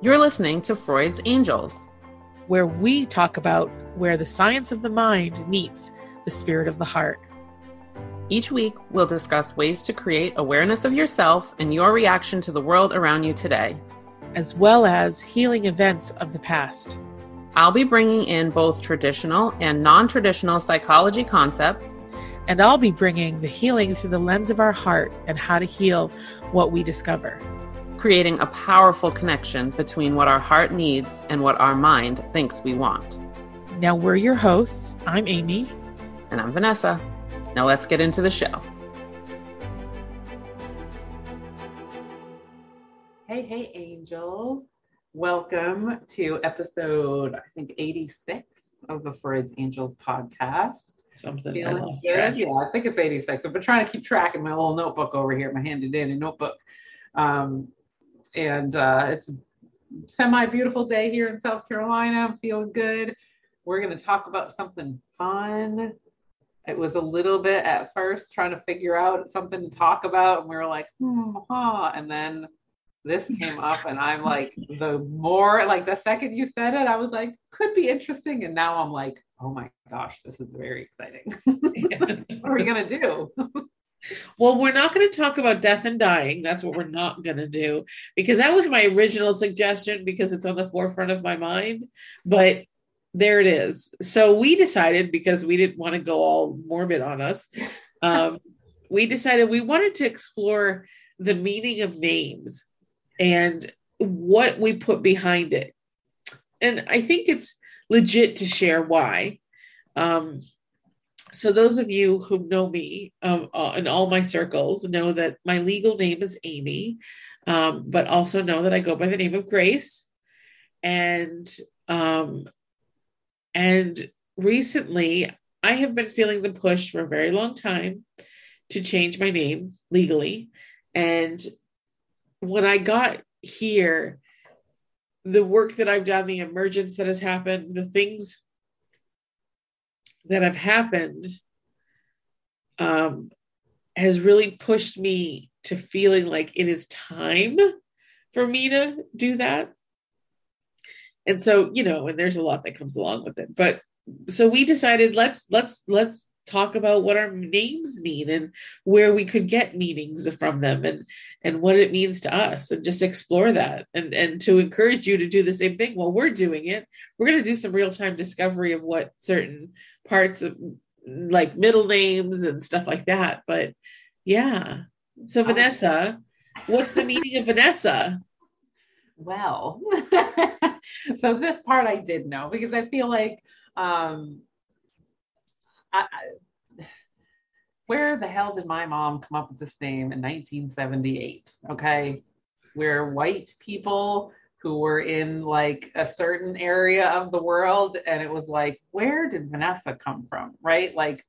You're listening to Freud's Angels, where we talk about where the science of the mind meets the spirit of the heart. Each week, we'll discuss ways to create awareness of yourself and your reaction to the world around you today, as well as healing events of the past. I'll be bringing in both traditional and non traditional psychology concepts. And I'll be bringing the healing through the lens of our heart and how to heal what we discover creating a powerful connection between what our heart needs and what our mind thinks we want. Now, we're your hosts. I'm Amy. And I'm Vanessa. Now, let's get into the show. Hey, hey, angels. Welcome to episode, I think, 86 of the Freud's Angels podcast. Something Feeling good? Track. Yeah, I think it's 86. I've been trying to keep track in my little notebook over here, my handy dandy notebook. Um, and uh, it's a semi beautiful day here in South Carolina. I'm feeling good. We're going to talk about something fun. It was a little bit at first trying to figure out something to talk about, and we were like, hmm, huh. And then this came up, and I'm like, the more, like, the second you said it, I was like, could be interesting. And now I'm like, oh my gosh, this is very exciting. what are we going to do? Well, we're not going to talk about death and dying. That's what we're not going to do because that was my original suggestion because it's on the forefront of my mind. But there it is. So we decided because we didn't want to go all morbid on us, um, we decided we wanted to explore the meaning of names and what we put behind it. And I think it's legit to share why. Um, so those of you who know me um, in all my circles know that my legal name is Amy, um, but also know that I go by the name of Grace. And um, and recently, I have been feeling the push for a very long time to change my name legally. And when I got here, the work that I've done, the emergence that has happened, the things that have happened um, has really pushed me to feeling like it is time for me to do that. And so, you know, and there's a lot that comes along with it. But so we decided let's let's let's talk about what our names mean and where we could get meanings from them and and what it means to us and just explore that and and to encourage you to do the same thing while we're doing it we're going to do some real-time discovery of what certain parts of like middle names and stuff like that but yeah so vanessa what's the meaning of vanessa well so this part i did know because i feel like um I, where the hell did my mom come up with this name in 1978? Okay. We're white people who were in like a certain area of the world. And it was like, where did Vanessa come from? Right. Like,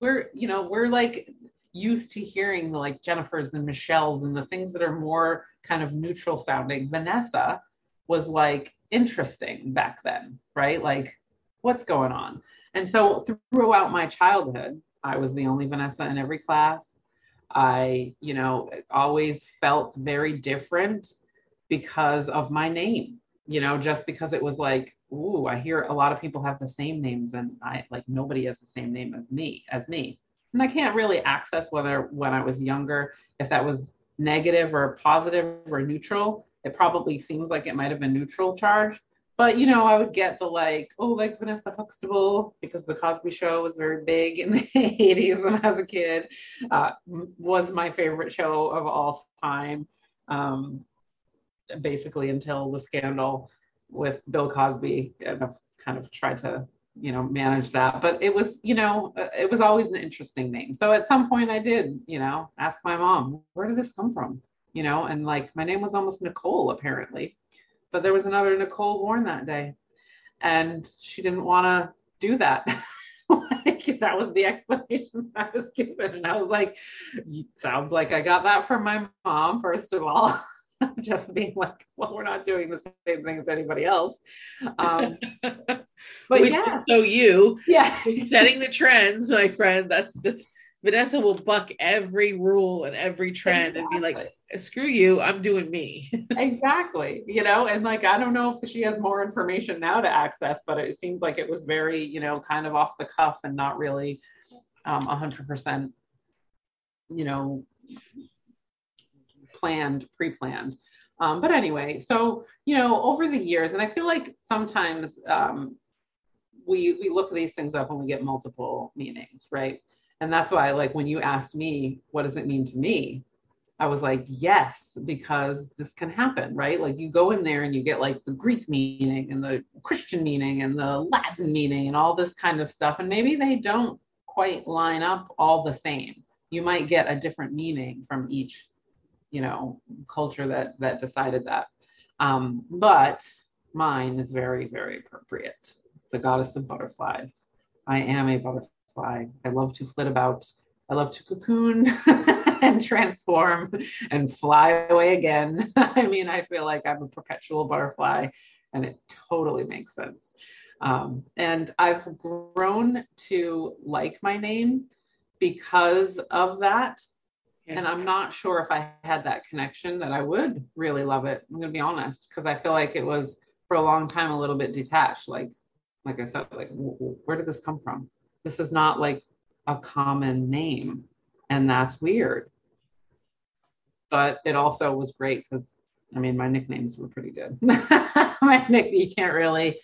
we're, you know, we're like used to hearing like Jennifer's and Michelle's and the things that are more kind of neutral sounding. Vanessa was like interesting back then, right? Like, what's going on? And so throughout my childhood, I was the only Vanessa in every class. I, you know, always felt very different because of my name, you know, just because it was like, ooh, I hear a lot of people have the same names and I like nobody has the same name as me as me. And I can't really access whether when I was younger, if that was negative or positive or neutral. It probably seems like it might have been neutral charge. But you know, I would get the like, oh, like Vanessa Huxtable because the Cosby Show was very big in the 80s when I was a kid. Uh, was my favorite show of all time. Um, basically until the scandal with Bill Cosby, and I've kind of tried to you know manage that. But it was you know uh, it was always an interesting name. So at some point I did you know ask my mom, where did this come from? You know, and like my name was almost Nicole apparently but there was another Nicole born that day, and she didn't want to do that. like that was the explanation I was given, and I was like, "Sounds like I got that from my mom." First of all, just being like, "Well, we're not doing the same thing as anybody else." Um, but Which yeah, so you, yeah, setting the trends, my friend. That's that's Vanessa will buck every rule and every trend exactly. and be like, screw you, I'm doing me. exactly. You know, and like, I don't know if she has more information now to access, but it seems like it was very, you know, kind of off the cuff and not really um, 100%, you know, planned, pre planned. Um, but anyway, so, you know, over the years, and I feel like sometimes um, we, we look these things up and we get multiple meanings, right? And that's why, like, when you asked me, what does it mean to me? I was like, yes, because this can happen, right? Like, you go in there and you get like the Greek meaning and the Christian meaning and the Latin meaning and all this kind of stuff. And maybe they don't quite line up all the same. You might get a different meaning from each, you know, culture that that decided that. Um, but mine is very, very appropriate. The goddess of butterflies. I am a butterfly. I love to flit about. I love to cocoon and transform and fly away again. I mean, I feel like I'm a perpetual butterfly, and it totally makes sense. Um, and I've grown to like my name because of that. And I'm not sure if I had that connection that I would really love it. I'm going to be honest, because I feel like it was for a long time a little bit detached. Like, like I said, like, where did this come from? This is not like a common name. And that's weird. But it also was great because, I mean, my nicknames were pretty good. my nick, you can't really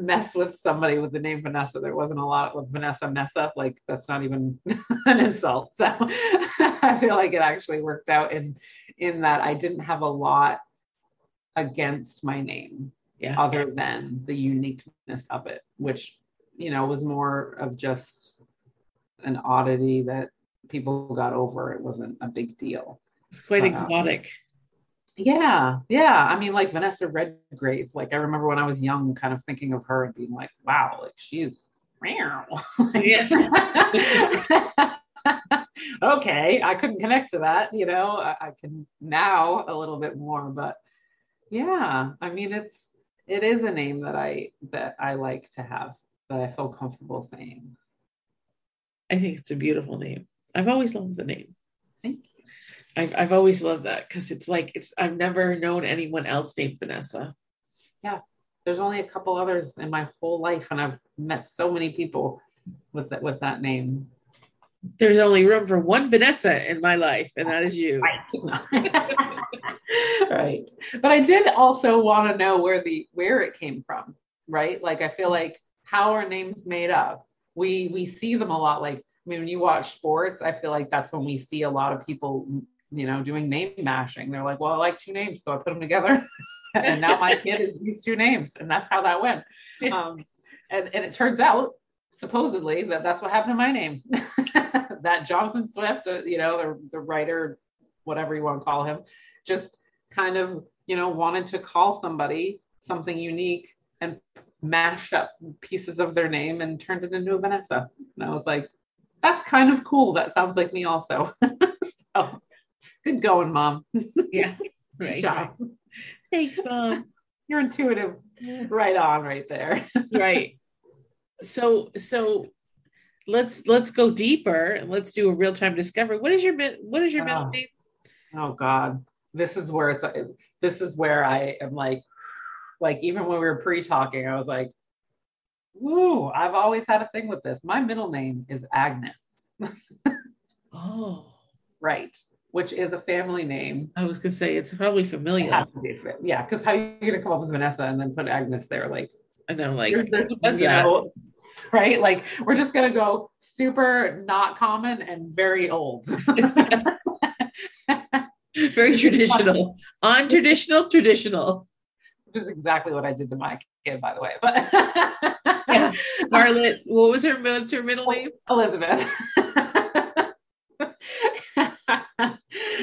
mess with somebody with the name Vanessa. There wasn't a lot with Vanessa Nessa. Like that's not even an insult. So I feel like it actually worked out in in that I didn't have a lot against my name yeah. other than the uniqueness of it, which you know, was more of just an oddity that people got over. It wasn't a big deal. It's quite um, exotic. Yeah, yeah. I mean, like Vanessa Redgrave. Like I remember when I was young, kind of thinking of her and being like, "Wow, like she's." Rare. Okay, I couldn't connect to that. You know, I, I can now a little bit more, but yeah, I mean, it's it is a name that I that I like to have that I feel comfortable saying. I think it's a beautiful name. I've always loved the name. Thank you. I've I've always loved that because it's like it's I've never known anyone else named Vanessa. Yeah, there's only a couple others in my whole life, and I've met so many people with that with that name. There's only room for one Vanessa in my life, and that is you. right. But I did also want to know where the where it came from, right? Like I feel like how are names made up? We we see them a lot. Like I mean, when you watch sports, I feel like that's when we see a lot of people, you know, doing name mashing. They're like, well, I like two names, so I put them together, and now my kid is these two names, and that's how that went. Um, and and it turns out supposedly that that's what happened to my name. that Jonathan Swift, uh, you know, the the writer, whatever you want to call him, just kind of you know wanted to call somebody something unique and mashed up pieces of their name and turned it into a Vanessa. And I was like, that's kind of cool. That sounds like me also. so good going, mom. Yeah. Right. job. Thanks, mom. You're intuitive. Right on right there. right. So so let's let's go deeper and let's do a real time discovery. What is your what is your middle oh. name? Oh God. This is where it's this is where I am like like even when we were pre-talking, I was like, "Ooh, I've always had a thing with this. My middle name is Agnes." oh, right, which is a family name. I was gonna say it's probably familiar. It yeah, because how are you gonna come up with Vanessa and then put Agnes there? Like, I know, like, there's, you know, right? Like, we're just gonna go super not common and very old. very traditional, untraditional, traditional which is exactly what I did to my kid, by the way. But yeah. Scarlett, what was her, her middle name? Elizabeth.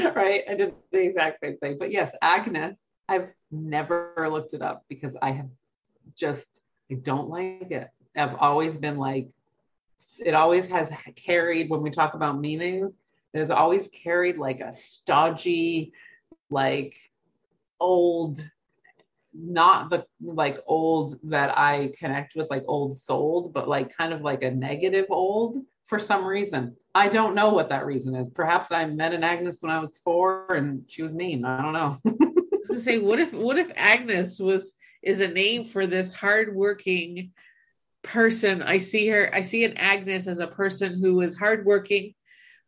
right. I did the exact same thing. But yes, Agnes, I've never looked it up because I have just, I don't like it. I've always been like, it always has carried, when we talk about meanings, it has always carried like a stodgy, like old not the like old that I connect with, like old souled, but like kind of like a negative old. For some reason. I don't know what that reason is. Perhaps I met an Agnes when I was four and she was mean. I don't know. I was gonna say, what if what if Agnes was is a name for this hardworking person? I see her, I see an Agnes as a person who is hardworking,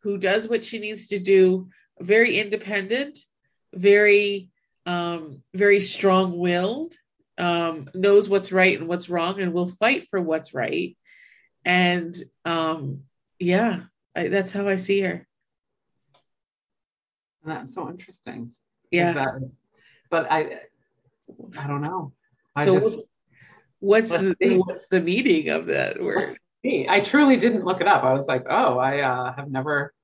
who does what she needs to do, very independent, very um, very strong-willed, um, knows what's right and what's wrong, and will fight for what's right. And um, yeah, I, that's how I see her. That's so interesting. Yeah. Is, but I, I don't know. I so just- what's what's the see. what's the meaning of that word? I truly didn't look it up. I was like, oh, I uh, have never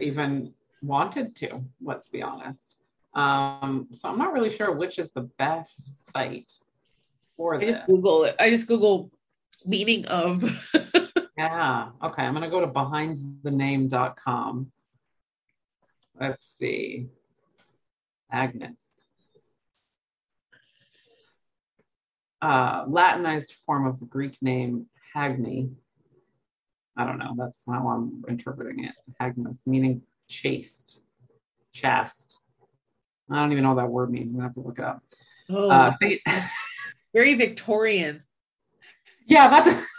even wanted to. Let's be honest. Um, so I'm not really sure which is the best site for I this. just Google it. I just Google meaning of. Yeah. Okay. I'm gonna go to behindthename.com. Let's see. Agnes. Uh, Latinized form of the Greek name Hagni. I don't know. That's how I'm interpreting it. Agnes, meaning chaste, chaste. I don't even know what that word means. I'm gonna have to look it up. oh, Uh, very Victorian. yeah, that's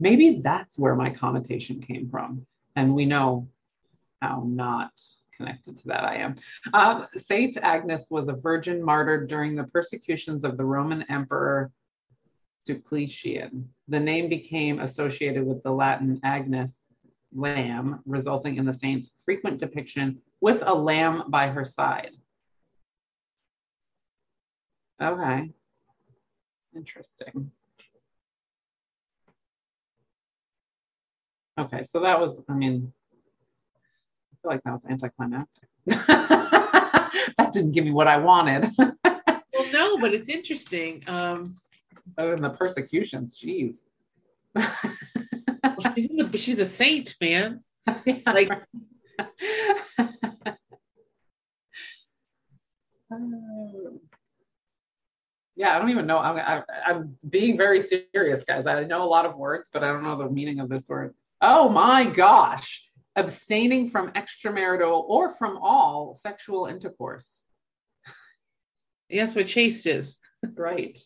maybe that's where my connotation came from. And we know how not connected to that I am. Um, Saint Agnes was a virgin martyred during the persecutions of the Roman Emperor Diocletian. The name became associated with the Latin Agnes, lamb, resulting in the saint's frequent depiction with a lamb by her side. Okay. Interesting. Okay, so that was, I mean, I feel like that was anticlimactic. that didn't give me what I wanted. Well, no, but it's interesting. Um, Other than the persecutions, geez. well, she's, in the, she's a saint, man. Like, yeah, I don't even know. I'm, I, I'm being very serious, guys. I know a lot of words, but I don't know the meaning of this word. Oh my gosh. Abstaining from extramarital or from all sexual intercourse. that's what chaste is. Right.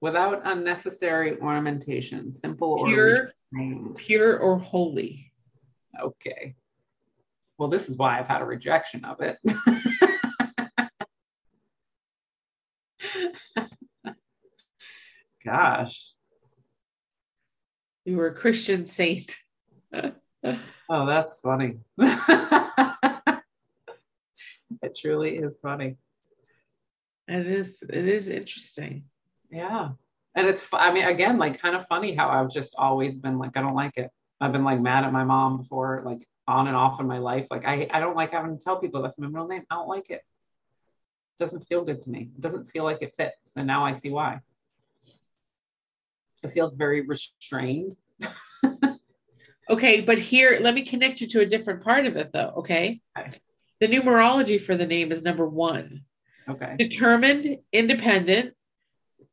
Without unnecessary ornamentation, simple Pure. or. Pure or holy. Okay. Well, this is why I've had a rejection of it. Gosh. You were a Christian saint. Oh, that's funny. it truly is funny. It is. It is interesting. Yeah. And it's, I mean, again, like kind of funny how I've just always been like, I don't like it. I've been like mad at my mom before, like on and off in my life. Like, I, I don't like having to tell people that's my middle name. I don't like it. It doesn't feel good to me. It doesn't feel like it fits. And now I see why. It feels very restrained. Okay, but here, let me connect you to a different part of it, though. Okay. Okay. The numerology for the name is number one. Okay. Determined, independent.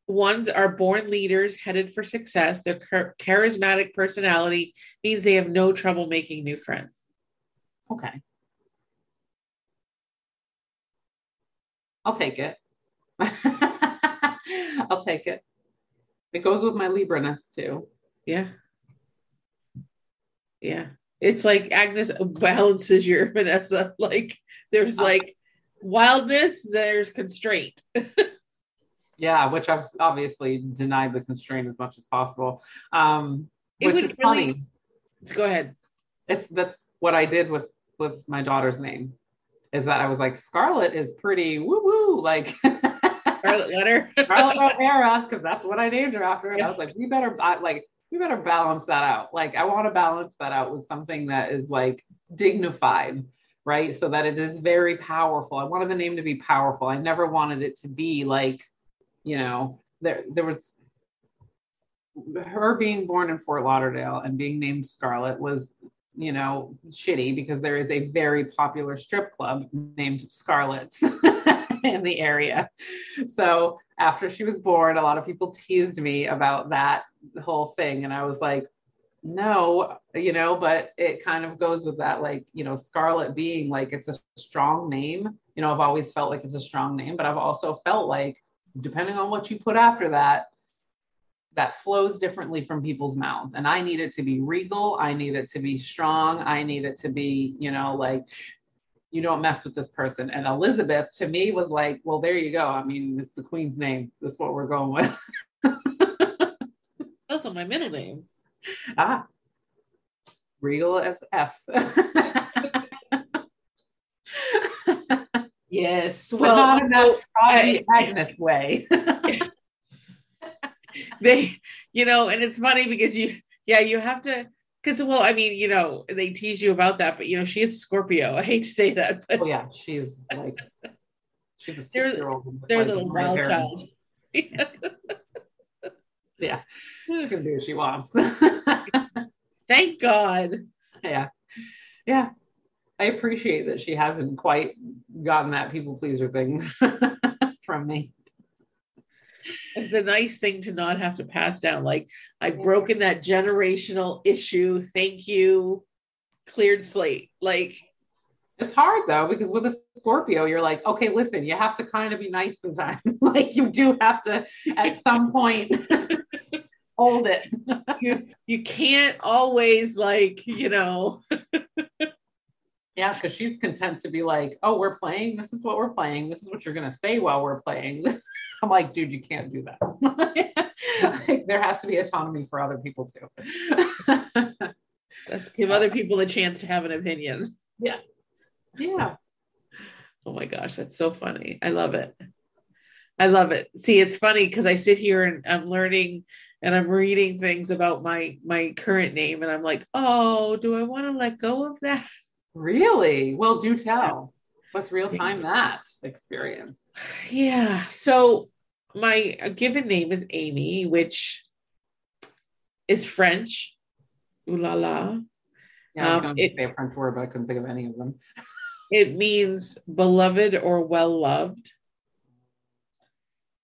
Ones are born leaders headed for success. Their char- charismatic personality means they have no trouble making new friends. Okay. I'll take it. I'll take it. It goes with my Libra-ness too. Yeah. Yeah. It's like Agnes balances your Vanessa. Like there's like wildness, there's constraint. Yeah, which I've obviously denied the constraint as much as possible. Um, It which would is really- funny. Let's go ahead. It's that's what I did with with my daughter's name. Is that I was like scarlet is pretty woo woo like Scarlet letter. Scarlett O'Hara because that's what I named her after. And I was like, we better I- like we better balance that out. Like I want to balance that out with something that is like dignified, right? So that it is very powerful. I wanted the name to be powerful. I never wanted it to be like, you know, there there was her being born in Fort Lauderdale and being named Scarlett was, you know, shitty because there is a very popular strip club named Scarlet's in the area. So after she was born, a lot of people teased me about that whole thing. And I was like, no, you know, but it kind of goes with that, like, you know, Scarlet being like it's a strong name. You know, I've always felt like it's a strong name, but I've also felt like depending on what you put after that, that flows differently from people's mouths. And I need it to be regal. I need it to be strong. I need it to be, you know, like you don't mess with this person. And Elizabeth to me was like, well, there you go. I mean, it's the queen's name. That's what we're going with. also my middle name. Ah, regal as F. yes. Well, not in that I, Agnes way. they, you know, and it's funny because you, yeah, you have to, because well, I mean, you know, they tease you about that, but you know, she is Scorpio. I hate to say that, but oh yeah, she's like, she's a. They're, they're little wild child. yeah, she's gonna do what she wants. Thank God. Yeah, yeah. I appreciate that she hasn't quite gotten that people pleaser thing from me. It's a nice thing to not have to pass down. Like I've broken that generational issue. Thank you. Cleared slate. Like it's hard though, because with a Scorpio, you're like, okay, listen, you have to kind of be nice sometimes. like you do have to at some point hold it. you you can't always like, you know. yeah, because she's content to be like, oh, we're playing. This is what we're playing. This is what you're gonna say while we're playing. I'm like, dude, you can't do that. like, there has to be autonomy for other people too. Let's give other people a chance to have an opinion. Yeah. Yeah. Oh my gosh, that's so funny. I love it. I love it. See, it's funny because I sit here and I'm learning and I'm reading things about my my current name and I'm like, "Oh, do I want to let go of that?" Really? Well, do tell. What's real time that experience? Yeah. So my given name is Amy, which is French. Ooh la la. Yeah, I was um, going to say a French word, but I couldn't think of any of them. it means beloved or well loved.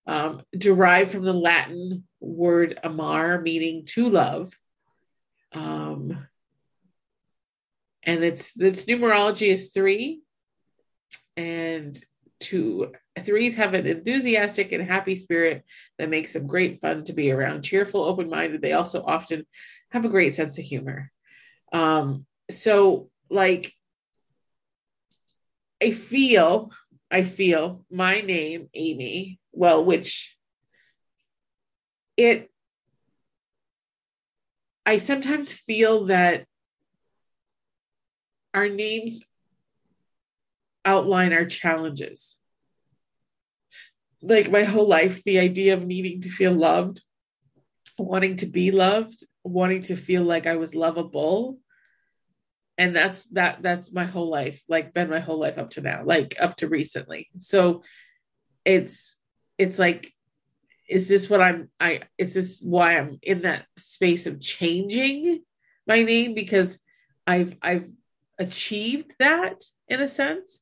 Um, derived from the Latin word amar, meaning to love. Um, and its its numerology is three, and two threes have an enthusiastic and happy spirit that makes them great fun to be around. Cheerful, open minded. They also often have a great sense of humor. Um, so like I feel, I feel my name, Amy, well, which it I sometimes feel that our names outline our challenges. Like my whole life, the idea of needing to feel loved, wanting to be loved, wanting to feel like I was lovable. And that's that that's my whole life, like been my whole life up to now, like up to recently. So it's it's like is this what I'm I is this why I'm in that space of changing my name because I've I've achieved that in a sense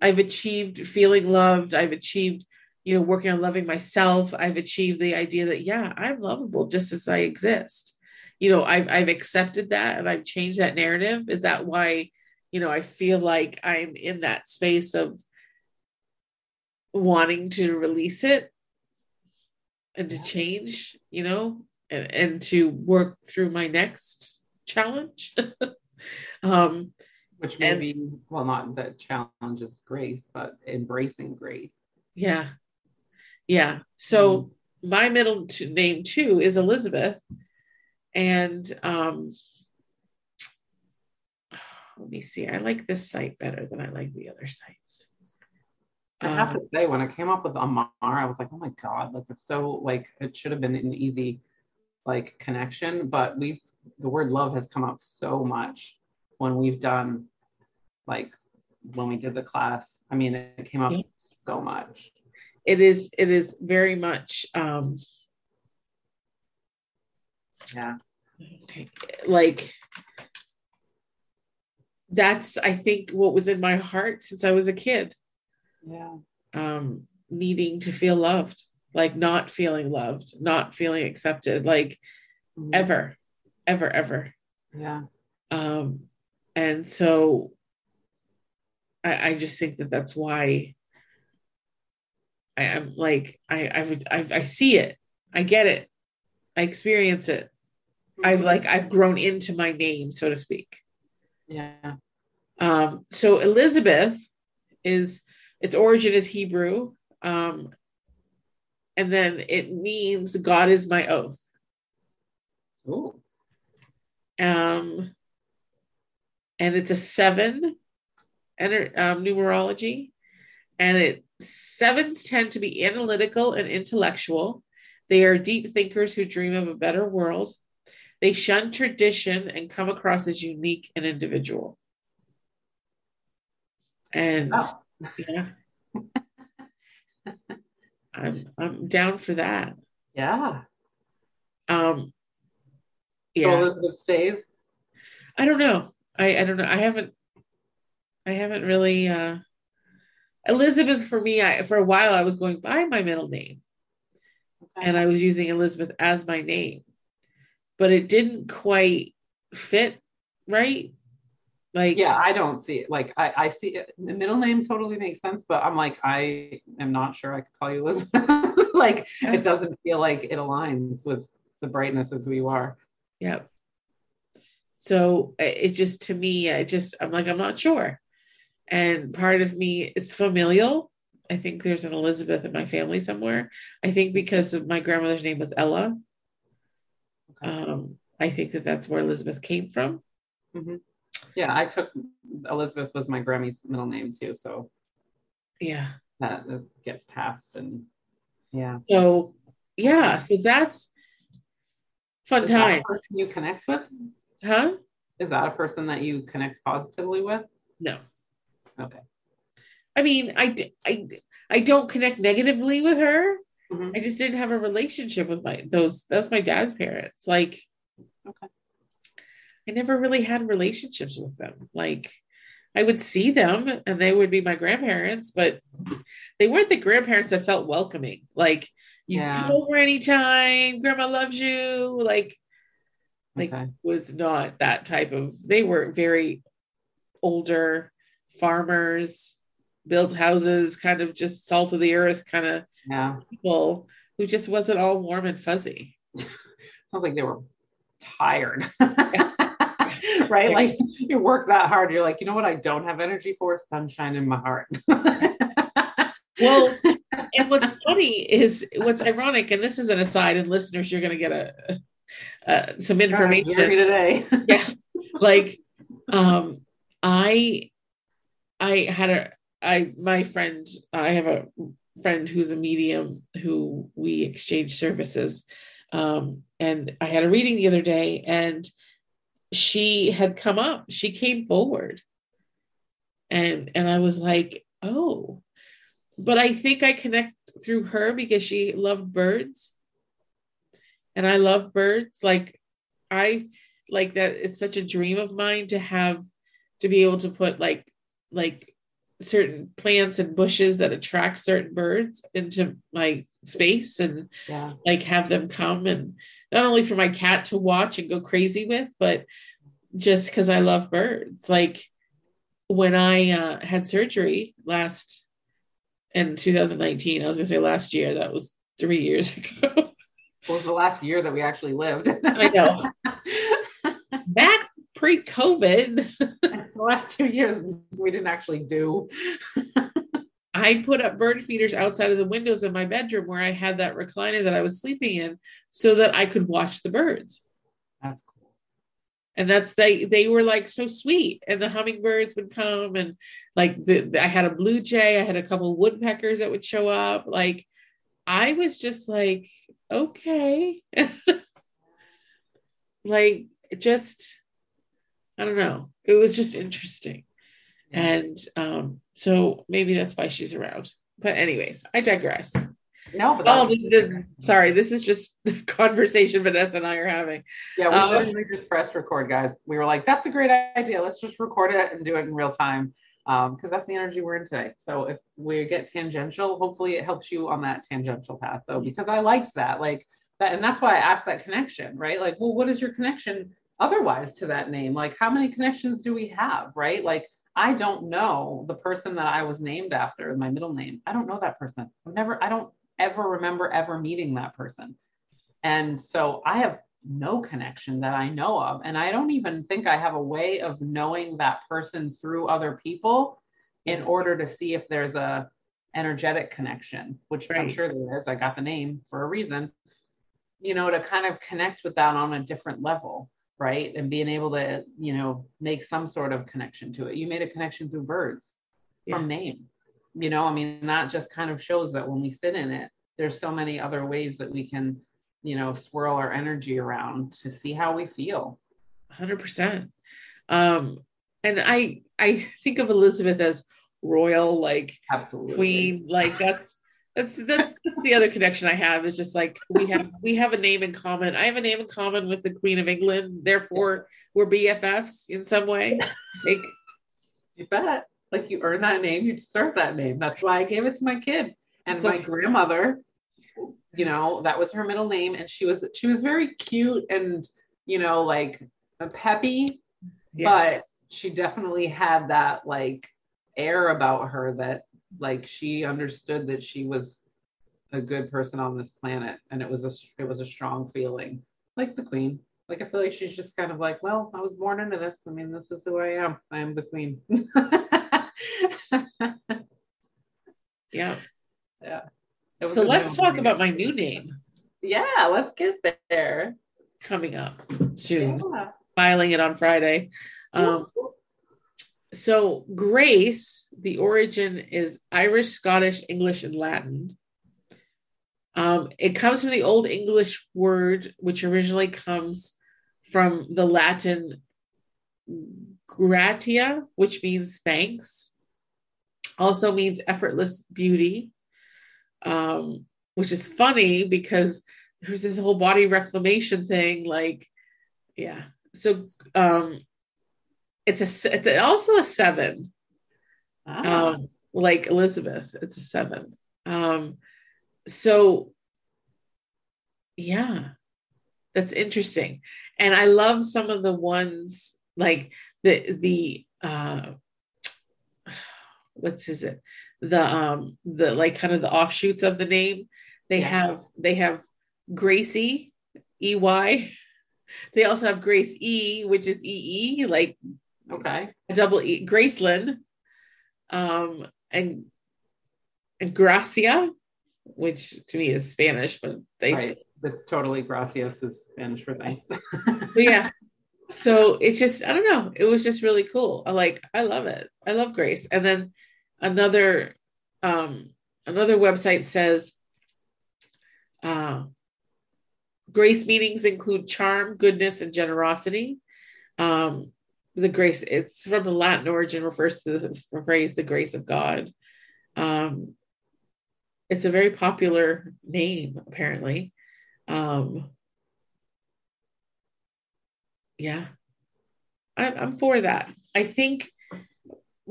I've achieved feeling loved. I've achieved, you know, working on loving myself. I've achieved the idea that, yeah, I'm lovable just as I exist. You know, I've, I've accepted that and I've changed that narrative. Is that why, you know, I feel like I'm in that space of wanting to release it and to change, you know, and, and to work through my next challenge. um, which may and, be well not that challenge is grace but embracing grace. Yeah. Yeah. So mm-hmm. my middle name too is elizabeth. And um let me see. I like this site better than i like the other sites. I have to um, say, when I came up with Amar, I was like, oh my God, like it's so like it should have been an easy like connection, but we've the word love has come up so much when we've done like when we did the class. I mean, it came up so much. It is it is very much um yeah. Like that's I think what was in my heart since I was a kid. Yeah. Um needing to feel loved, like not feeling loved, not feeling accepted, like mm-hmm. ever ever, ever. Yeah. Um, and so I, I just think that that's why I, am like I I would I, I see it, I get it, I experience it. I've like I've grown into my name, so to speak. Yeah. Um, so Elizabeth is its origin is Hebrew. Um, and then it means God is my oath. Ooh. Um, and it's a seven um, numerology, and it sevens tend to be analytical and intellectual. They are deep thinkers who dream of a better world. They shun tradition and come across as unique and individual. And oh. yeah, I'm I'm down for that. Yeah. Um. Yeah. So Elizabeth stays. I don't know. I I don't know. I haven't. I haven't really. uh Elizabeth for me, I for a while I was going by my middle name, okay. and I was using Elizabeth as my name, but it didn't quite fit right. Like yeah, I don't see it. Like I, I see it. The middle name totally makes sense, but I'm like I am not sure I could call you Elizabeth. like it doesn't feel like it aligns with the brightness of who you are. Yeah. So it just to me, I just I'm like I'm not sure, and part of me is familial. I think there's an Elizabeth in my family somewhere. I think because of my grandmother's name was Ella. Okay. Um, I think that that's where Elizabeth came from. Mm-hmm. Yeah, I took Elizabeth was my Grammy's middle name too, so yeah, that, gets passed and yeah. So yeah, so that's fun Is time. you connect with? Huh? Is that a person that you connect positively with? No. Okay. I mean, I, I, I don't connect negatively with her. Mm-hmm. I just didn't have a relationship with my those. That's my dad's parents. Like, okay. I never really had relationships with them. Like I would see them and they would be my grandparents, but they weren't the grandparents that felt welcoming. Like you yeah. come over anytime, grandma loves you. Like, like okay. was not that type of they were very older farmers, built houses, kind of just salt of the earth kind of yeah. people who just wasn't all warm and fuzzy. Sounds like they were tired. right? Like you work that hard, you're like, you know what? I don't have energy for sunshine in my heart. well, and what's funny is what's ironic, and this is an aside, and listeners, you're going to get a, a some information. today. yeah, like um, I I had a I my friend I have a friend who's a medium who we exchange services. Um, and I had a reading the other day, and she had come up she came forward. And and i was like oh but i think i connect through her because she loved birds and i love birds like i like that it's such a dream of mine to have to be able to put like like certain plants and bushes that attract certain birds into my space and yeah. like have them come and not only for my cat to watch and go crazy with, but just because I love birds. Like when I uh, had surgery last in 2019, I was gonna say last year, that was three years ago. Well, was the last year that we actually lived. I know. Back pre COVID. the last two years we didn't actually do. I put up bird feeders outside of the windows in my bedroom where I had that recliner that I was sleeping in so that I could watch the birds. That's cool. And that's they they were like so sweet. And the hummingbirds would come and like the, I had a blue jay, I had a couple woodpeckers that would show up. Like I was just like, okay. like just I don't know. It was just interesting. And um, so maybe that's why she's around. But anyways, I digress. No, but oh, the, the, sorry, this is just conversation Vanessa and I are having. Yeah, we um, literally just pressed record, guys. We were like, "That's a great idea. Let's just record it and do it in real time," because um, that's the energy we're in today. So if we get tangential, hopefully it helps you on that tangential path, though, because I liked that, like that, and that's why I asked that connection, right? Like, well, what is your connection otherwise to that name. Like, how many connections do we have, right? Like, I don't know the person that I was named after, my middle name. I don't know that person. I've never, I don't ever remember ever meeting that person. And so I have no connection that I know of. And I don't even think I have a way of knowing that person through other people in mm-hmm. order to see if there's a energetic connection, which right. I'm sure there is. I got the name for a reason, you know, to kind of connect with that on a different level, right? And being able to, you know, make some sort of connection to it. You made a connection through birds yeah. from name. You know, I mean, that just kind of shows that when we sit in it, there's so many other ways that we can you know swirl our energy around to see how we feel. 100% um and i i think of elizabeth as royal like absolutely. queen like that's that's that's that's the other connection i have is just like we have we have a name in common. I have a name in common with the queen of england. Therefore we're bffs in some way. Like you bet. Like you earn that name you deserve that name. That's why i gave it to my kid and my grandmother you know that was her middle name and she was she was very cute and you know like a peppy yeah. but she definitely had that like air about her that like she understood that she was a good person on this planet and it was a it was a strong feeling like the queen. Like i feel like she's just kind of like well i was born into this. I mean this is who i am. I am the queen. Yeah. Yeah so let's talk about my new name. Yeah, let's get there. Coming up soon. Yeah. Filing it on Friday. Um, so grace, the origin is Irish, Scottish, English, and Latin. Um, it comes from the Old English word, which originally comes from the Latin gratia, which means thanks. Also means effortless beauty um, which is funny because there's this whole body reclamation thing. Like, yeah. So um, it's a it's also a seven. Ah. Um, like Elizabeth, it's a seven. Um, so yeah, that's interesting. And I love some of the ones like the the uh what's is it? The um the like kind of the offshoots of the name. They yeah. have they have Gracie E Y. They also have Grace E, which is E E, like okay, a double E Graceland, um, and and Gracia, which to me is Spanish, but they right. it's totally gracias is Spanish for thanks. yeah. So it's just I don't know. It was just really cool. I like I love it. I love Grace. And then another um, another website says uh, grace meanings include charm, goodness, and generosity. Um, the grace, it's from the Latin origin, refers to the phrase the grace of God. Um, it's a very popular name, apparently. Um, yeah, I'm, I'm for that. I think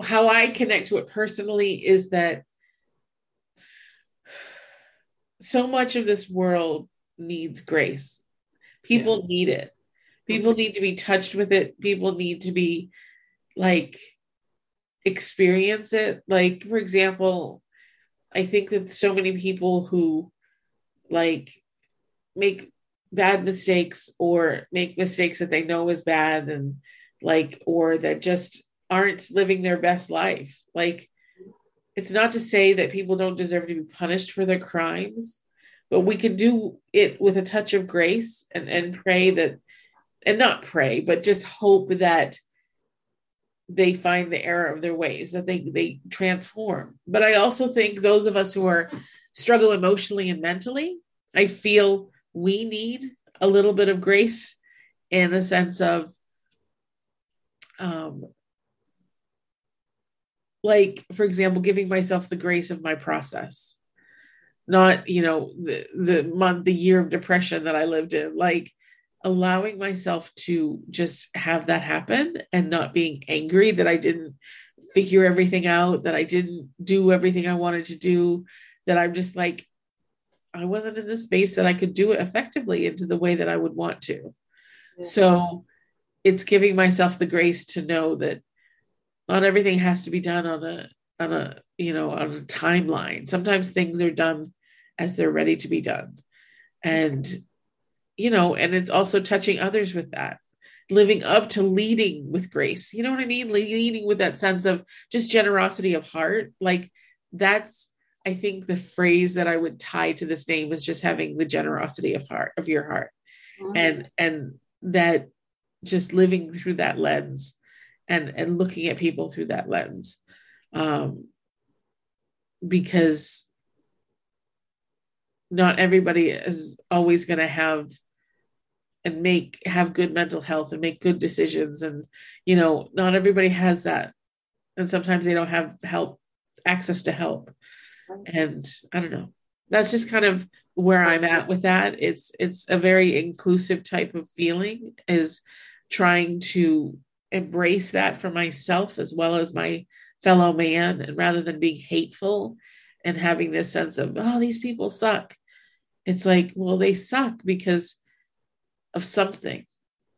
how I connect to it personally is that so much of this world needs grace. People yeah. need it. People mm-hmm. need to be touched with it. People need to be like experience it. Like, for example, I think that so many people who like make bad mistakes or make mistakes that they know is bad and like, or that just aren't living their best life. Like, it's not to say that people don't deserve to be punished for their crimes, but we can do it with a touch of grace and, and pray that, and not pray, but just hope that they find the error of their ways, that they, they transform. But I also think those of us who are struggle emotionally and mentally, I feel we need a little bit of grace in the sense of um, like for example giving myself the grace of my process not you know the the month the year of depression that i lived in like allowing myself to just have that happen and not being angry that i didn't figure everything out that i didn't do everything i wanted to do that i'm just like i wasn't in the space that i could do it effectively into the way that i would want to yeah. so it's giving myself the grace to know that not everything has to be done on a on a you know on a timeline. Sometimes things are done as they're ready to be done. And you know and it's also touching others with that. Living up to leading with grace. You know what i mean? Leading with that sense of just generosity of heart. Like that's i think the phrase that i would tie to this name is just having the generosity of heart of your heart. Mm-hmm. and and that just living through that lens and and looking at people through that lens. Um because not everybody is always going to have and make have good mental health and make good decisions. And you know not everybody has that. And sometimes they don't have help access to help. And i don't know. That's just kind of where i'm at with that. It's it's a very inclusive type of feeling is trying to embrace that for myself as well as my fellow man and rather than being hateful and having this sense of oh these people suck. It's like well they suck because of something.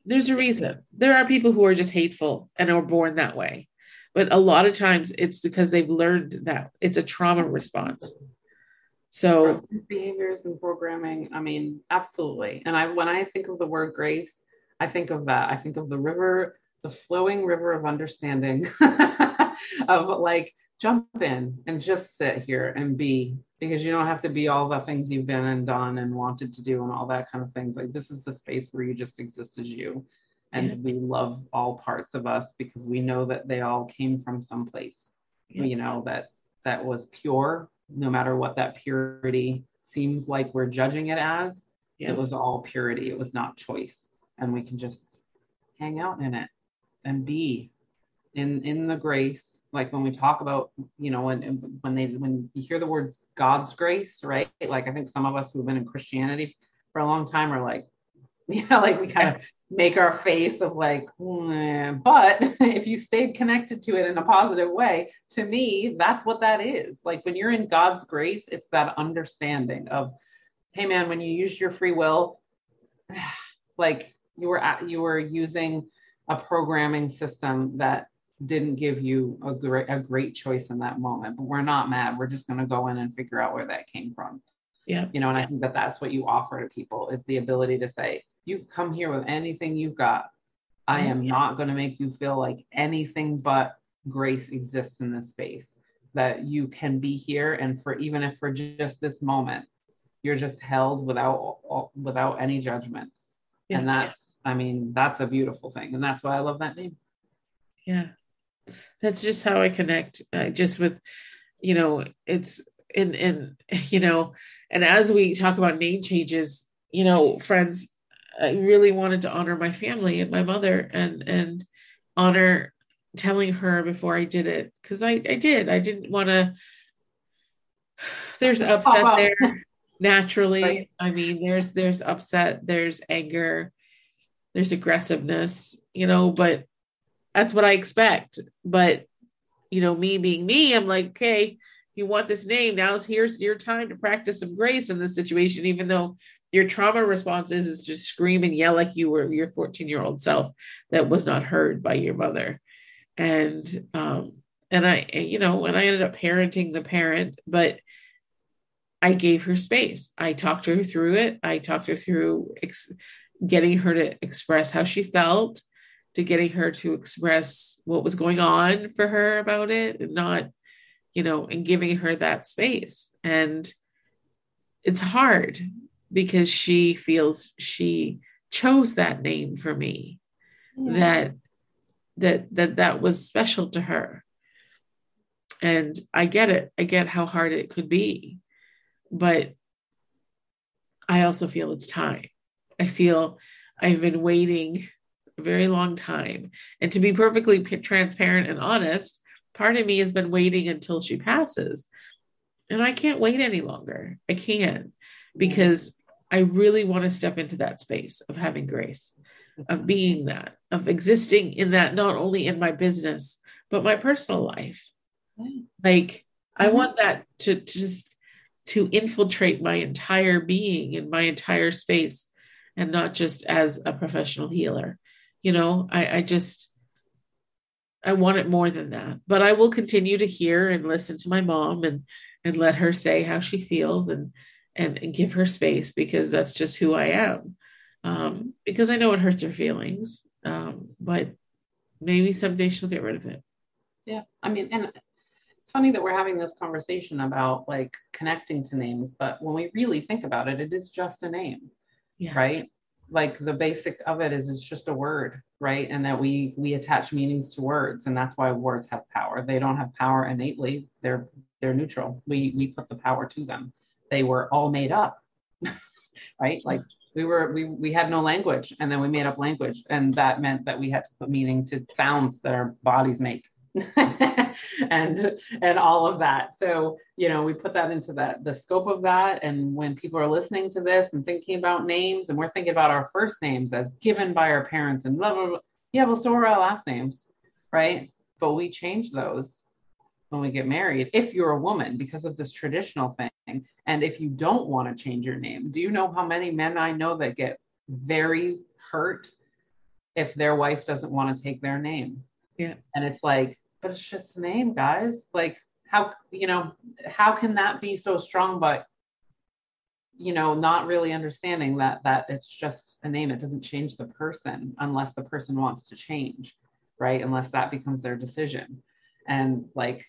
There's a reason. There are people who are just hateful and are born that way. But a lot of times it's because they've learned that it's a trauma response. So behaviors and programming i mean absolutely. And i when i think of the word grace i think of that. I think of the river the flowing river of understanding of like jump in and just sit here and be because you don't have to be all the things you've been and done and wanted to do and all that kind of things like this is the space where you just exist as you and yeah. we love all parts of us because we know that they all came from someplace yeah. you know that that was pure no matter what that purity seems like we're judging it as yeah. it was all purity it was not choice and we can just hang out in it and be in in the grace like when we talk about you know when when they when you hear the words god's grace right like i think some of us who've been in christianity for a long time are like you know like we kind of make our face of like mm. but if you stayed connected to it in a positive way to me that's what that is like when you're in god's grace it's that understanding of hey man when you use your free will like you were at, you were using a programming system that didn't give you a great a great choice in that moment. But we're not mad. We're just going to go in and figure out where that came from. Yeah. You know and i think that that's what you offer to people is the ability to say you've come here with anything you've got. I am yeah. not going to make you feel like anything but grace exists in this space that you can be here and for even if for just this moment you're just held without without any judgment. Yeah. and that's i mean that's a beautiful thing and that's why i love that name yeah that's just how I connect. Uh, just with, you know, it's in in you know, and as we talk about name changes, you know, friends, I really wanted to honor my family and my mother and and honor telling her before I did it because I I did. I didn't want to. There's upset oh, wow. there naturally. Right. I mean, there's there's upset, there's anger, there's aggressiveness, you know, but that's what I expect. But you know, me being me, I'm like, okay, you want this name, now's here's your time to practice some grace in this situation, even though your trauma response is, is just scream and yell like you were your 14 year old self that was not heard by your mother. And um, and I, you know, and I ended up parenting the parent, but I gave her space. I talked her through it. I talked her through ex- getting her to express how she felt to getting her to express what was going on for her about it and not you know and giving her that space. And it's hard because she feels she chose that name for me. Yeah. that that that that was special to her. And i get it. I get how hard it could be. But i also feel it's time i feel i've been waiting a very long time. And to be perfectly p- transparent and honest, part of me has been waiting until she passes. And I can't wait any longer. I can't because I really want to step into that space of having grace, of being that, of existing in that, not only in my business, but my personal life. Like, I mm-hmm. want that to, to just to infiltrate my entire being and my entire space and not just as a professional healer you know, I, I just, I want it more than that. But I will continue to hear and listen to my mom and and let her say how she feels and and, and give her space because that's just who I am. Um, because I know it hurts her feelings. Um, but maybe someday she'll get rid of it. Yeah. I mean, and it's funny that we're having this conversation about like connecting to names, but when we really think about it, it is just a name. Yeah. Right. Like the basic of it is it's just a word, right? And that we we attach meanings to words, and that's why words have power. They don't have power innately. They're they're neutral. We we put the power to them. They were all made up. right? Like we were we we had no language and then we made up language and that meant that we had to put meaning to sounds that our bodies make and and all of that. So you know we put that into that the scope of that. And when people are listening to this and thinking about names and we're thinking about our first names as given by our parents and blah blah blah yeah well so are our last names right? But we change those when we get married if you're a woman because of this traditional thing. And if you don't want to change your name do you know how many men i know that get very hurt if their wife doesn't want to take their name? Yeah. And it's like, but it's just a name, guys. Like, how, you know, how can that be so strong, but, you know, not really understanding that, that it's just a name. It doesn't change the person unless the person wants to change, right? Unless that becomes their decision. And like,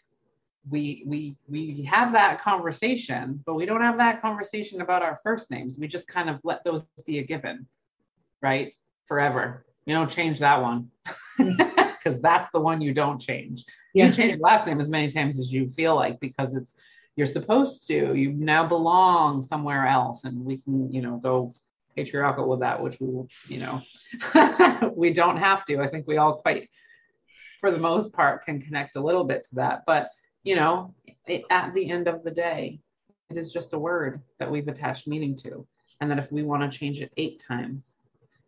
we we we have that conversation but we don't have that conversation about our first names we just kind of let those be a given right forever you don't change that one because that's the one you don't change. Yeah. You change your last name as many times as you feel like because it's you're supposed to. You now belong somewhere else, and we can, you know, go patriarchal with that, which we will, you know, we don't have to. I think we all quite, for the most part, can connect a little bit to that. But you know, it, at the end of the day, it is just a word that we've attached meaning to, and that if we want to change it eight times,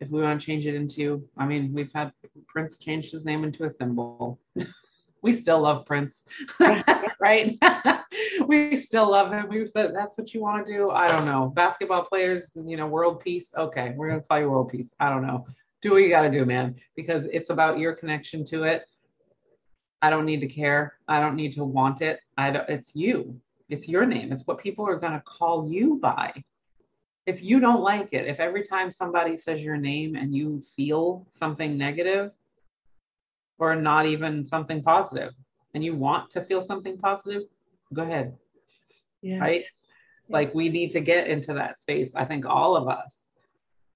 if we want to change it into, I mean, we've had Prince change his name into a symbol. we still love Prince, right? we still love him. We've said that's what you want to do. I don't know. Basketball players, you know, world peace. Okay, we're gonna call you world peace. I don't know. Do what you got to do, man, because it's about your connection to it. I don't need to care. I don't need to want it. I don't, it's you. It's your name. It's what people are gonna call you by if you don't like it, if every time somebody says your name and you feel something negative or not even something positive and you want to feel something positive, go ahead. Yeah. Right? Yeah. Like we need to get into that space. I think all of us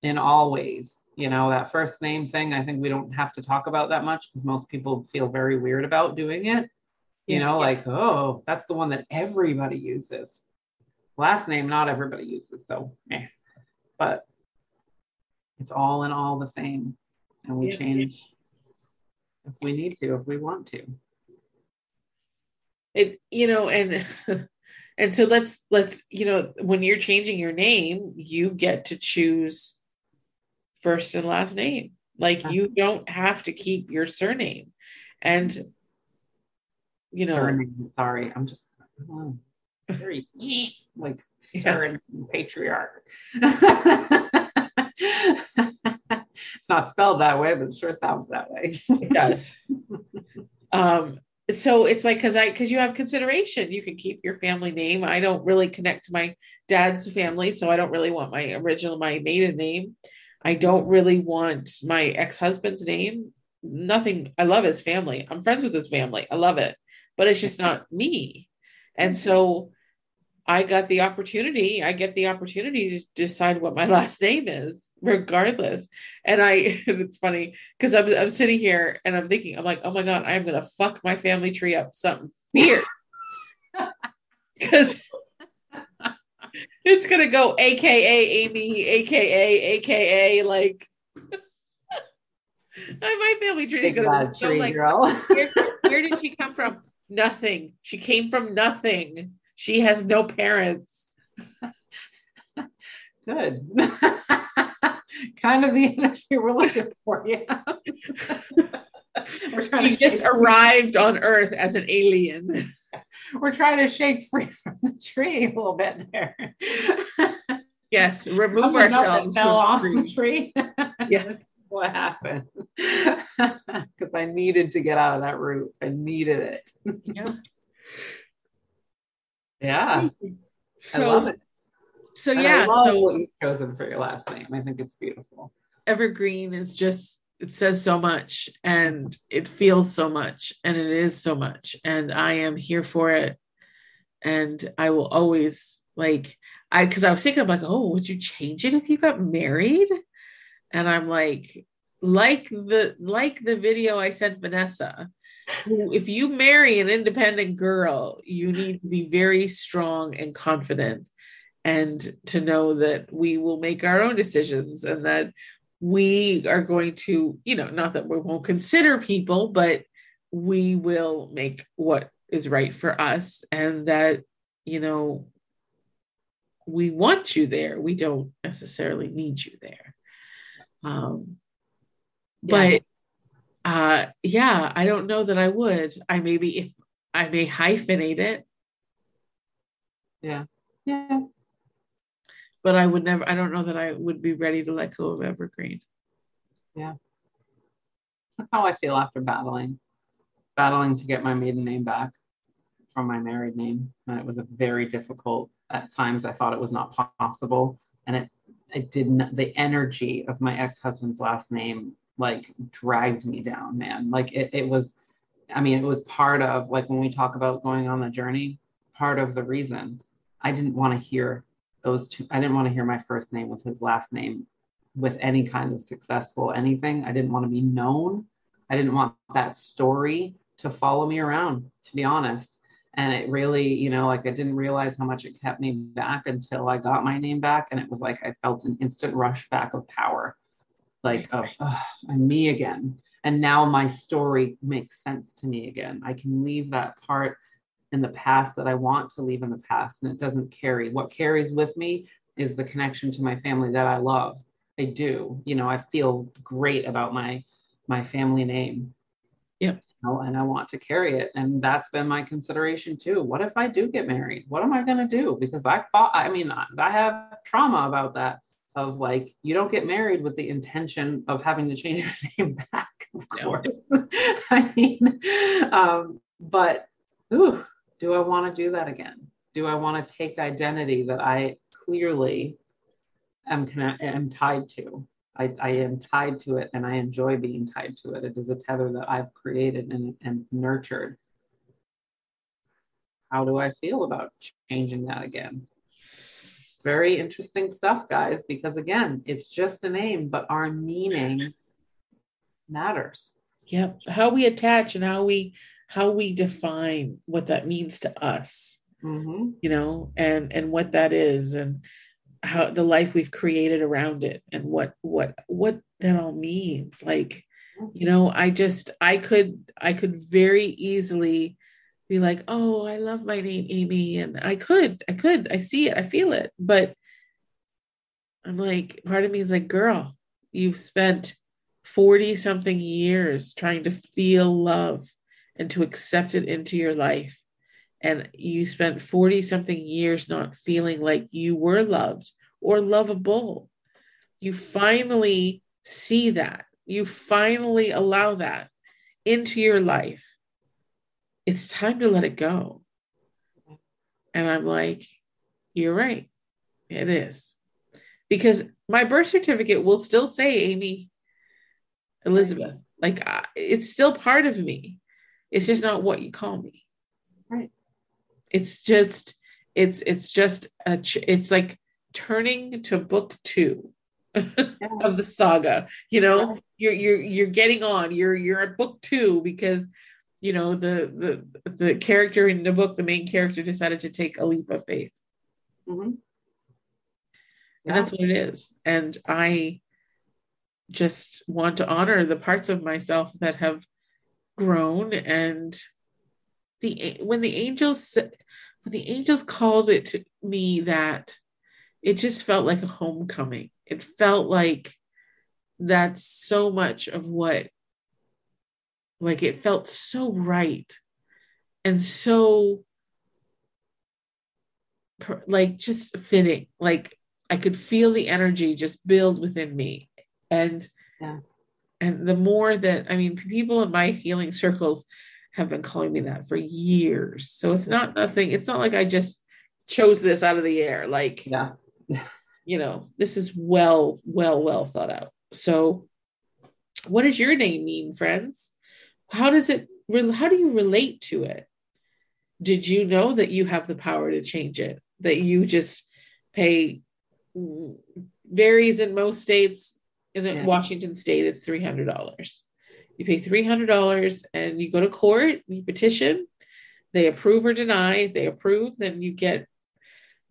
in all ways. You know, that first name thing, I think we don't have to talk about that much because most people feel very weird about doing it. You yeah, know, like, oh, that's the one that everybody uses last name not everybody uses so eh. but it's all in all the same and we yeah. change if we need to if we want to. It you know and and so let's let's you know when you're changing your name you get to choose first and last name. Like you don't have to keep your surname. And you know. Surname, sorry i'm just oh, very like certain yeah. patriarch. it's not spelled that way, but it sure sounds that way. it does. Um, so it's like because I because you have consideration, you can keep your family name. I don't really connect to my dad's family, so I don't really want my original my maiden name. I don't really want my ex-husband's name. Nothing. I love his family. I'm friends with his family. I love it, but it's just not me. And so I got the opportunity, I get the opportunity to decide what my last name is, regardless. And I, it's funny because I'm, I'm sitting here and I'm thinking, I'm like, oh my God, I'm going to fuck my family tree up something fierce. Because it's going to go AKA Amy, AKA, AKA, like, my family tree is going to go like, where, where did she come from? Nothing. She came from nothing. She has no parents. Good. kind of the energy we're looking for, yeah. she just arrived free. on Earth as an alien. We're trying to shake free from the tree a little bit there. yes, remove ourselves. Fell off the tree. Yes, what happened. because I needed to get out of that root. I needed it. Yeah. Yeah. So, I love it. so And yeah, I love so what you've chosen for your last name. I think it's beautiful. evergreen is just it says so much and it feels so much and it is so much and i am here for it and i will always like i because i was thinking i'm like oh would you change it if you got married and i'm like like the like the video i sent vanessa if you marry an independent girl you need to be very strong and confident and to know that we will make our own decisions and that we are going to, you know, not that we won't consider people, but we will make what is right for us and that, you know, we want you there. We don't necessarily need you there. Um, but uh, yeah, I don't know that I would. I maybe if I may hyphenate it, Yeah. Yeah. but I would never, I don't know that I would be ready to let go of Evergreen. Yeah. That's how I feel after battling. Battling to get my maiden name back from my married name. And it was a very difficult at times I thought it was not possible. And it it didn't the energy of my ex-husband's last name like dragged me down, man. Like it, it was I mean, it was part of like when we talk about going on the journey, part of the reason I didn't want to hear those two. I didn't want to hear my first name with his last name with any kind of successful anything. I didn't want to be known. I didn't want that story to follow me around, to be honest. And it really, you know, like I didn't realize how much it kept me back until I got my name back. And it was like I felt an instant rush back of power, like of oh, I'm me again. And now my story makes sense to me again. I can leave that part in the past that I want to leave in the past, and it doesn't carry. What carries with me is the connection to my family that I love. I do. You know, I feel great about my my family name. Know, and I want to carry it. And that's been my consideration too. What if I do get married? What am I going to do? Because I thought, I mean, I have trauma about that of like, you don't get married with the intention of having to change your name back, of No. course. I mean, um, but ooh, do I want to do that again? Do I want to take identity that I clearly am, am tied to? I, I am tied to it and I enjoy being tied to it. It is a tether that I've created and, and nurtured. How do I feel about changing that again? Very interesting stuff, guys, because again, it's just a name, but our meaning matters. Yep. How we attach and how we how we define what that means to us, hmm you know, and and what that is and how the life we've created around it and what what what that all means. Like, you know, I just I could I could very easily be like, "Oh, I love my name Amy." And I could I could I see it, I feel it, but I'm like part of me is like, "Girl, you've spent 40 something years trying to feel love and to accept it into your life. And you spent 40 something years not feeling like you were loved or lovable. You finally see that. You finally allow that into your life. It's time to let it go. And I'm like, you're right. It is. Because my birth certificate will still say Amy Elizabeth. Like it's still part of me. It's just not what you call me. Right. It's just it's it's just a ch- it's like turning to book 2 of the saga. You know, you're you're you're getting on. You're you're at book 2 because you know the the the character in the book the main character decided to take a leap of faith. hmm And that's what it is. And I just want to honor the parts of myself that have grown and the when the angels when the angels called it to me that it just felt like a homecoming. It felt like that's so much of what like it felt so right and so like just fitting. Like i could feel the energy just build within me. And Yeah. and the more that i mean people in my healing circles have been calling me that for years. So it's not nothing it's not like i just chose this out of the air. Like Yeah. you know this is well well well thought out. So what does your name mean friends how does it how do you relate to it did you know that you have the power to change it that you just pay varies in most states in Yeah. washington state it's $300 you pay $300 and you go to court you petition they approve or deny they approve then you get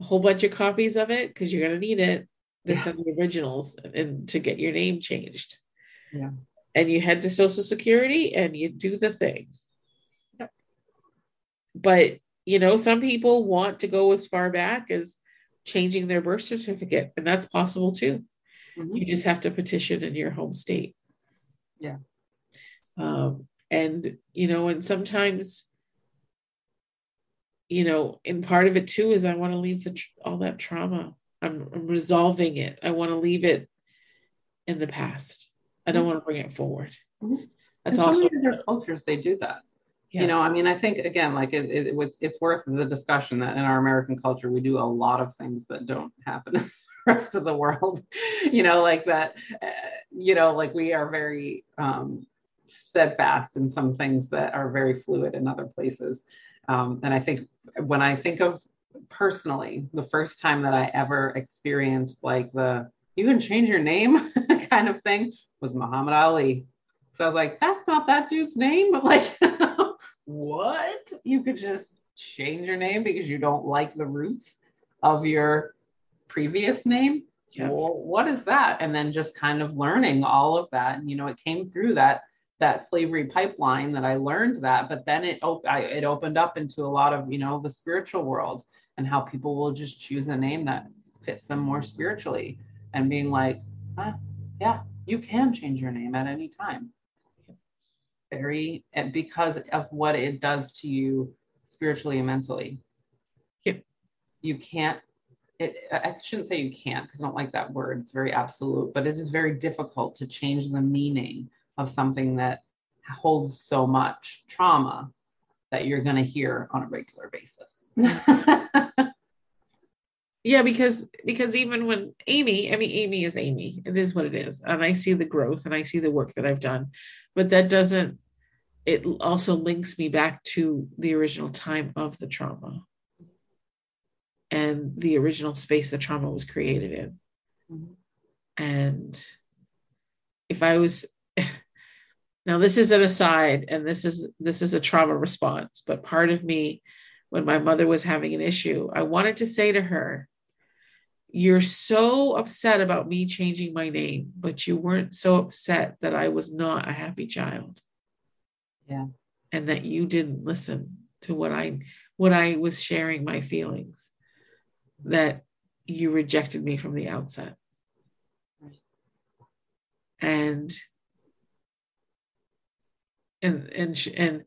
a whole bunch of copies of it because you're going to need it to Yeah. send the originals and to get your name changed Yeah. And you head to social security and you do the thing Yep. but you know some people want to go as far back as changing their birth certificate and that's possible too Mhm. you just have to petition in your home state Yeah. um, and you know and sometimes you know and part of it too is i want to leave the tr- all that trauma I'm, I'm resolving it i want to leave it in the past i don't Mhm. want to bring it forward Mhm. that's in so also many other cultures they do that Yeah. you know i mean i think again like it, it, it's, it's worth the discussion that in our american culture we do a lot of things that don't happen in the rest of the world you know like that uh, you know like we are very um steadfast in some things that are very fluid in other places um, and i think when i think of personally the first time that i ever experienced like the you can change your name kind of thing was muhammad ali so I was like, that's not that dude's name. But like, what? You could just change your name because you don't like the roots of your previous name? Yeah. Well, what is that? And then just kind of learning all of that. And you know, it came through that that slavery pipeline that I learned that, but then it op- I, it opened up into a lot of you know the spiritual world and how people will just choose a name that fits them more spiritually and being like, ah, yeah, you can change your name at any time very and because of what it does to you spiritually and mentally. Yep. You can't it I shouldn't say you can't because I don't like that word. It's very absolute, but it is very difficult to change the meaning of something that holds so much trauma that you're going to hear on a regular basis. yeah because because even when amy i mean amy is amy. It is what it is. And i see the growth and i see the work that i've done. But that doesn't it also links me back to the original time of the trauma and the original space the trauma was created in. Mhm. and if i was now this is an aside and this is this is a trauma response but part of me when my mother was having an issue i wanted to say to her you're so upset about me changing my name but you weren't so upset that i was not a happy child Yeah. and that you didn't listen to what i what i was sharing my feelings that you rejected me from the outset and and and and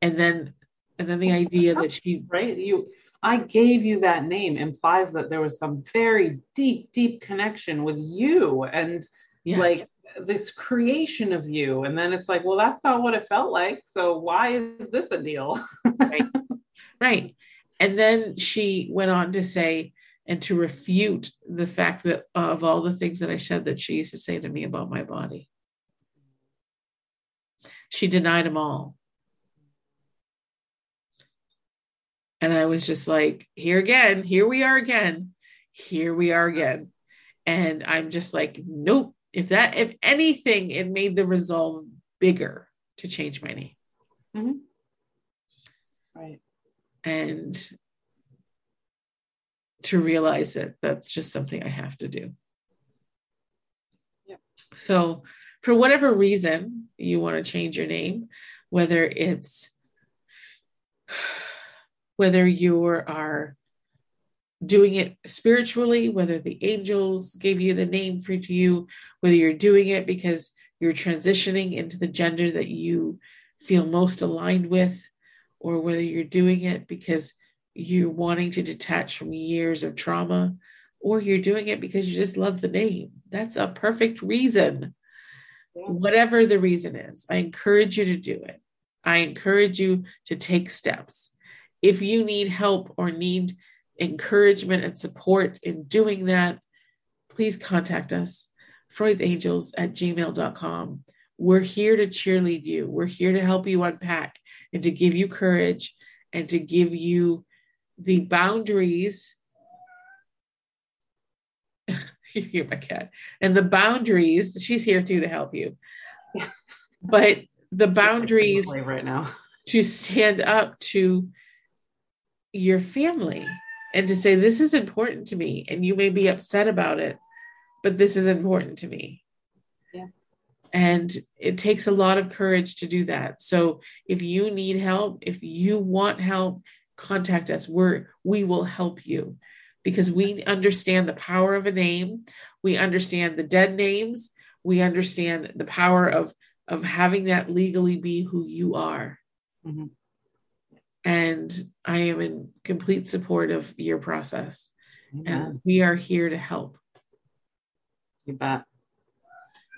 and then and then the idea that she right? You I gave you that name implies that there was some very deep, deep connection with you and yeah like this creation of you. And then it's like, well, that's not what it felt like. So why is this a deal? Right. Right. And then she went on to say, and to refute the fact that of all the things that I said that she used to say to me about my body. She denied them all. And I was just like, here again, here we are again, here we are again. And I'm just like, nope. If that, if anything, it made the resolve bigger to change my name. Mm-hmm. Right. and to realize that that's just something I have to do. Yeah. So, for whatever reason you want to change your name, whether it's whether you are doing it spiritually, whether the angels gave you the name for you, whether you're doing it because you're transitioning into the gender that you feel most aligned with, or whether you're doing it because you're wanting to detach from years of trauma, or you're doing it because you just love the name. That's a perfect reason Yeah. Whatever the reason is, I encourage you to do it. I encourage you to take steps. If you need help or need encouragement and support in doing that, please contact us, Freud's Angels at gmail.com. We're here to cheerlead you. We're here to help you unpack and to give you courage and to give you the boundaries. you hear my cat. And the boundaries, she's here too to help you. But the boundaries right now. to stand up to your family and to say, This is important to me. And you may be upset about it, but this is important to me. Yeah. And it takes a lot of courage to do that. So if you need help, if you want help, contact us. We're, we will help you because we understand the power of a name. We understand the dead names. We understand the power of, of having that legally be who you are Mhm. And I am in complete support of your process. Amen. And we are here to help. You bet.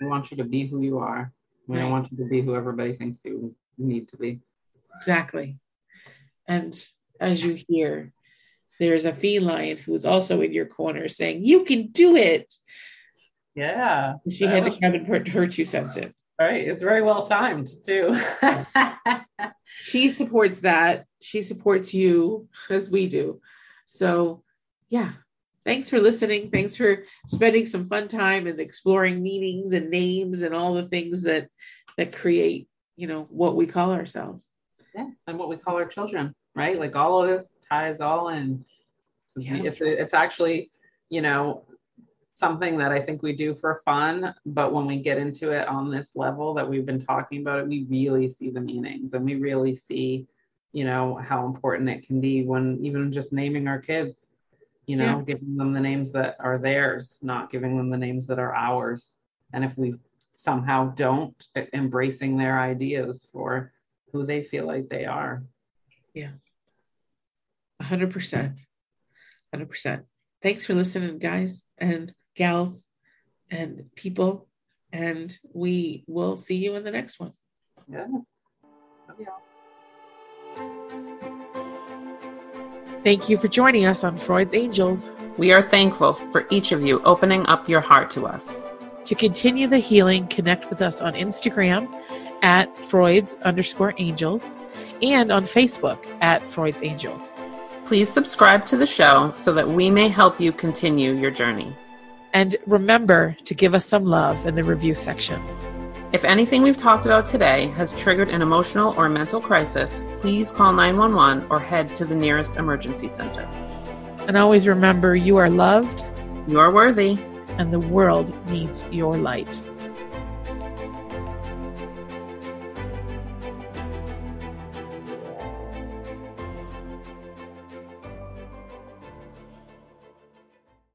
We want you to be who you are. We Right. don't want you to be who everybody thinks you need to be. Exactly. And as you hear, there's a feline who's also in your corner saying, You can do it. Yeah. She had to come and put her two cents in. Right. It's very well timed too. She supports that. She supports you as we do. So, yeah. Thanks for listening. Thanks for spending some fun time and exploring meanings and names and all the things that that create, you know, what we call ourselves. yeah. And what we call our children, right? Like all of this ties all in. It's, Yeah. it's, it's actually, you know, something that I think we do for fun, but when we get into it on this level that we've been talking about it, we really see the meanings and we really see, you know, how important it can be when even just naming our kids, you know, Yeah. giving them the names that are theirs, not giving them the names that are ours. And if we somehow don't, embracing their ideas for who they feel like they are. Yeah. 100%. 100%. Thanks for listening, guys and gals and people. And we will see you in the next one. Yes. Thank you for joining us on Freud's Angels. We are thankful for each of you opening up your heart to us. To continue the healing, connect with us on Instagram at Freud's underscore angels and on Facebook at Freud's Angels. Please subscribe to the show so that we may help you continue your journey. And remember to give us some love in the review section. If anything we've talked about today has triggered an emotional or mental crisis, please call 911 or head to the nearest emergency center. And always remember you are loved You are worthy. and the world needs your light.